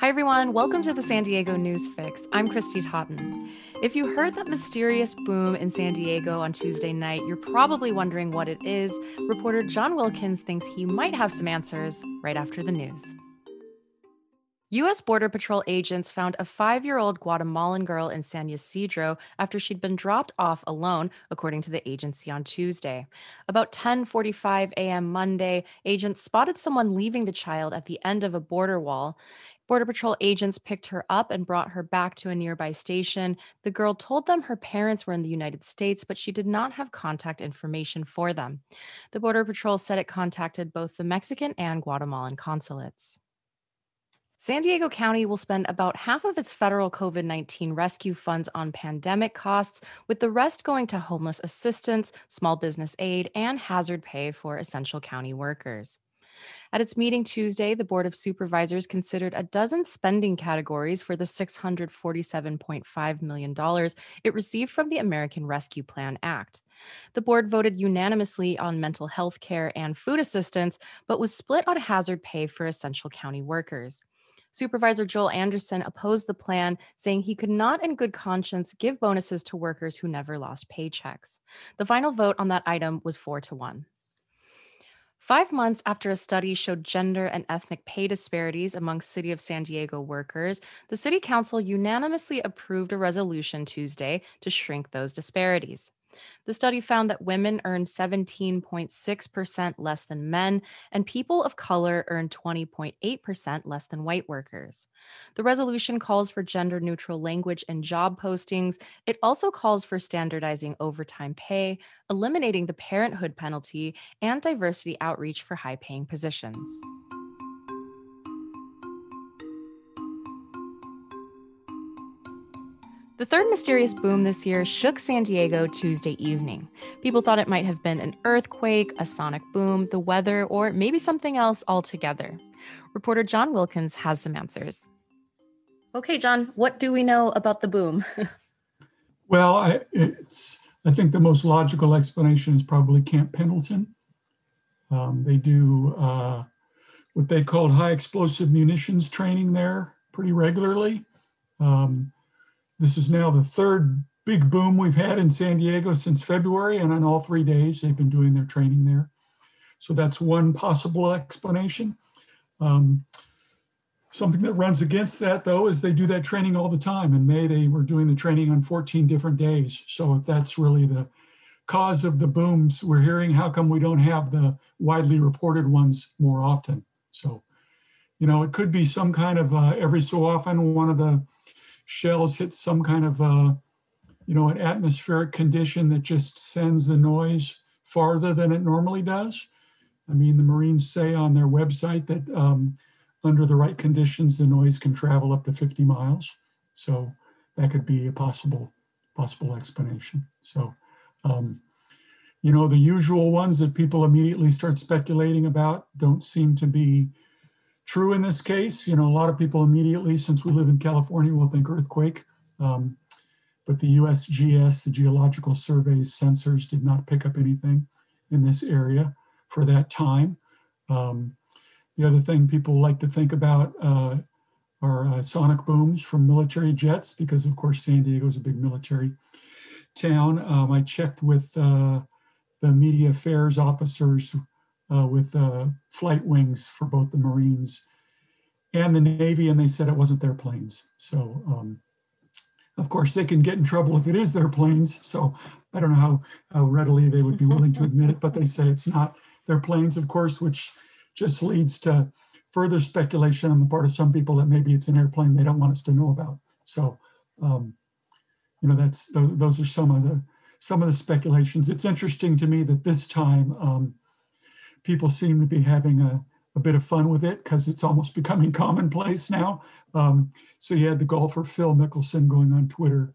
Hi, everyone. Welcome to the San Diego News Fix. I'm Kristy Totten. If you heard that mysterious boom in San Diego on Tuesday night, you're probably wondering what it is. Reporter John Wilkens thinks he might have some answers right after the news. U.S. Border Patrol agents found a five year old Guatemalan girl in San Ysidro after she'd been dropped off alone, according to the agency on Tuesday. About 10:45 a.m. Monday, agents spotted someone leaving the child at the end of a border wall. Border Patrol agents picked her up and brought her back to a nearby station. The girl told them her parents were in the United States, but she did not have contact information for them. The Border Patrol said it contacted both the Mexican and Guatemalan consulates. San Diego County will spend about half of its federal COVID 19 rescue funds on pandemic costs, with the rest going to homeless assistance, small business aid, and hazard pay for essential county workers. At its meeting Tuesday, the Board of Supervisors considered a dozen spending categories for the $647.5 million it received from the American Rescue Plan Act. The board voted unanimously on mental health care and food assistance, but was split on hazard pay for essential county workers. Supervisor Joel Anderson opposed the plan, saying he could not, in good conscience, give bonuses to workers who never lost paychecks. The final vote on that item was four to one. Five months after a study showed gender and ethnic pay disparities among City of San Diego workers, the City Council unanimously approved a resolution Tuesday to shrink those disparities. The study found that women earn 17.6% less than men, and people of color earn 20.8% less than white workers. The resolution calls for gender neutral language and job postings. It also calls for standardizing overtime pay, eliminating the parenthood penalty, and diversity outreach for high paying positions. The third mysterious boom this year shook San Diego Tuesday evening. People thought it might have been an earthquake, a sonic boom, the weather, or maybe something else altogether. Reporter John Wilkens has some answers. Okay, John, what do we know about the boom? well, I, it's, I think the most logical explanation is probably Camp Pendleton. Um, they do uh, what they called high explosive munitions training there pretty regularly. Um, this is now the third big boom we've had in San Diego since February, and on all three days they've been doing their training there. So that's one possible explanation. Um, something that runs against that, though, is they do that training all the time. In May, they were doing the training on 14 different days. So if that's really the cause of the booms we're hearing, how come we don't have the widely reported ones more often? So, you know, it could be some kind of uh, every so often one of the shells hit some kind of, uh, you know, an atmospheric condition that just sends the noise farther than it normally does. I mean, the Marines say on their website that um, under the right conditions, the noise can travel up to 50 miles. So that could be a possible possible explanation. So, um, you know, the usual ones that people immediately start speculating about don't seem to be true in this case. You know, a lot of people immediately, since we live in California, will think earthquake. Um, but the USGS, the Geological Survey's sensors did not pick up anything in this area for that time. Um, the other thing people like to think about uh, are uh, sonic booms from military jets, because of course San Diego is a big military town. Um, I checked with uh, the media affairs officers uh, with uh, flight wings for both the Marines and the Navy, and they said it wasn't their planes. So, um, of course, they can get in trouble if it is their planes. So, I don't know how, how readily they would be willing to admit it, but they say it's not their planes, of course, which just leads to further speculation on the part of some people that maybe it's an airplane they don't want us to know about. So, um, you know, that's those are some of the some of the speculations. It's interesting to me that this time um, people seem to be having a, a bit of fun with it because it's almost becoming commonplace now. Um, so you had the golfer Phil Mickelson going on Twitter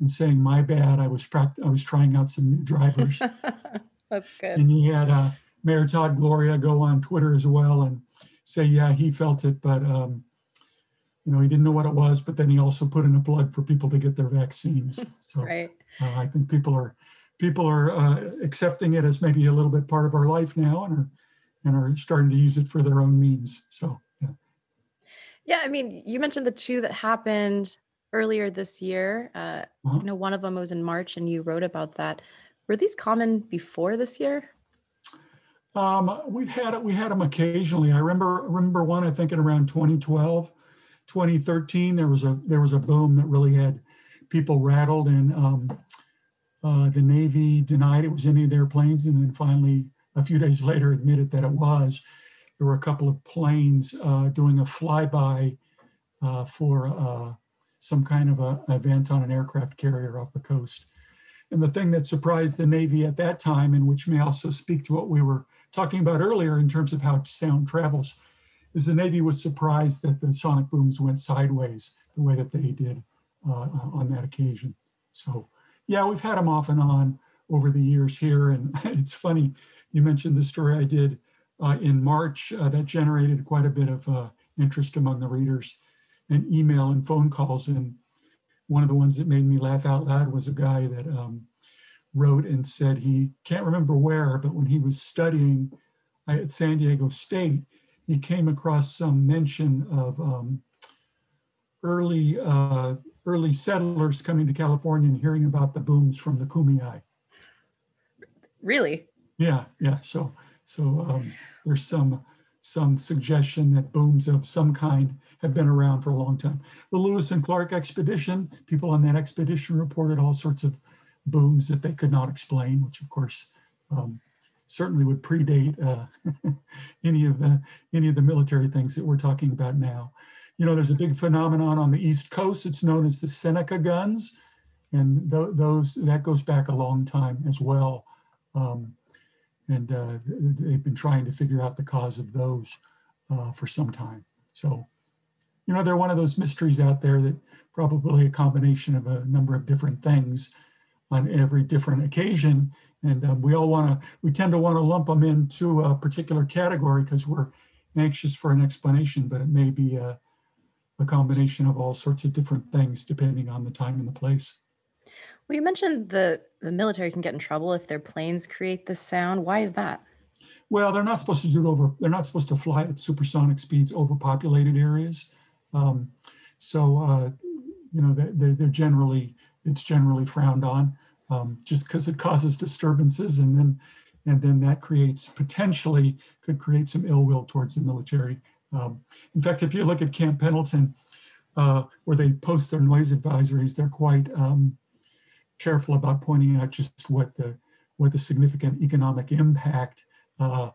and saying, "My bad, I was I was trying out some new drivers." That's good. And he had uh, Mayor Todd Gloria go on Twitter as well and say, "Yeah, he felt it, but." Um, you know, he didn't know what it was, but then he also put in a plug for people to get their vaccines. So right. uh, I think people are people are uh, accepting it as maybe a little bit part of our life now and are and are starting to use it for their own means. So. Yeah. Yeah, I mean, you mentioned the two that happened earlier this year. Uh, uh-huh. You know, one of them was in March, and you wrote about that. Were these common before this year? Um, we've had we had them occasionally. I remember remember one I think in around 2012, 2013. There was a there was a boom that really had people rattled, and um, uh, the Navy denied it was any of their planes, and then finally a few days later admitted that it was. There were a couple of planes uh, doing a flyby uh, for uh, some kind of a event on an aircraft carrier off the coast. And the thing that surprised the Navy at that time, and which may also speak to what we were talking about earlier in terms of how sound travels, is the Navy was surprised that the sonic booms went sideways the way that they did uh, on that occasion. So, yeah, we've had them off and on over the years here. And it's funny, you mentioned the story I did uh, in March uh, that generated quite a bit of uh, interest among the readers and email and phone calls. And one of the ones that made me laugh out loud was a guy that um, wrote and said he can't remember where, but when he was studying at San Diego State, he came across some mention of um, early uh, early settlers coming to California and hearing about the booms from the Kumeyaay. Really? Yeah, yeah. So so um, there's some some suggestion that booms of some kind have been around for a long time. The Lewis and Clark expedition, people on that expedition reported all sorts of booms that they could not explain, which of course um, certainly would predate uh, any of the any of the military things that we're talking about now. You know, there's a big phenomenon on the East Coast. It's known as the Seneca guns, and th- those that goes back a long time as well. Um, and uh, they've been trying to figure out the cause of those uh, for some time. So, you know, they're one of those mysteries out there that probably a combination of a number of different things on every different occasion. And um, we all want to, we tend to want to lump them into a particular category because we're anxious for an explanation, but it may be a, a combination of all sorts of different things depending on the time and the place. Well, you mentioned the the military can get in trouble if their planes create this sound. Why is that? Well, they're not supposed to do it over. They're not supposed to fly at supersonic speeds over populated areas. Um, so uh, you know they, they're generally it's generally frowned on um, just because it causes disturbances and then and then that creates potentially could create some ill will towards the military. Um, in fact, if you look at Camp Pendleton, uh, where they post their noise advisories, they're quite um, careful about pointing out just what the what the significant economic impact uh,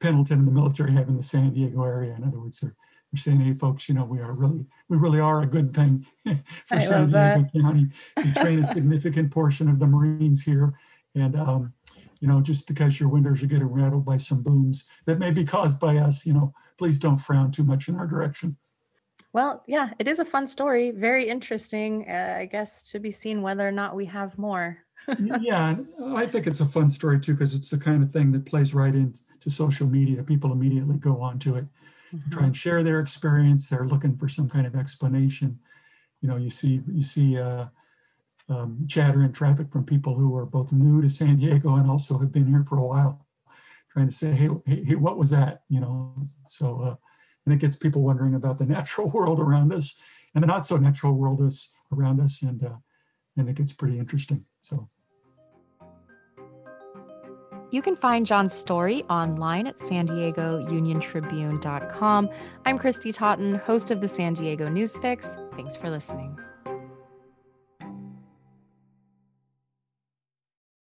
Pendleton and the military have in the San Diego area. In other words, they're, they're saying, "Hey, folks, you know, we are really we really are a good thing for I San Diego that. County. We train a significant portion of the Marines here, and um, you know, just because your windows are getting rattled by some booms that may be caused by us, you know, please don't frown too much in our direction." Well, yeah, it is a fun story. Very interesting. Uh, I guess to be seen whether or not we have more. yeah, I think it's a fun story too because it's the kind of thing that plays right into social media. People immediately go onto it, mm-hmm. try and share their experience. They're looking for some kind of explanation. You know, you see you see uh, um, chatter and traffic from people who are both new to San Diego and also have been here for a while, trying to say, "Hey, hey, what was that?" You know, so. Uh, and it gets people wondering about the natural world around us and the not so natural world is around us and uh, and it gets pretty interesting so you can find John's story online at san diego union tribune.com i'm kristy totten host of the san diego newsfix thanks for listening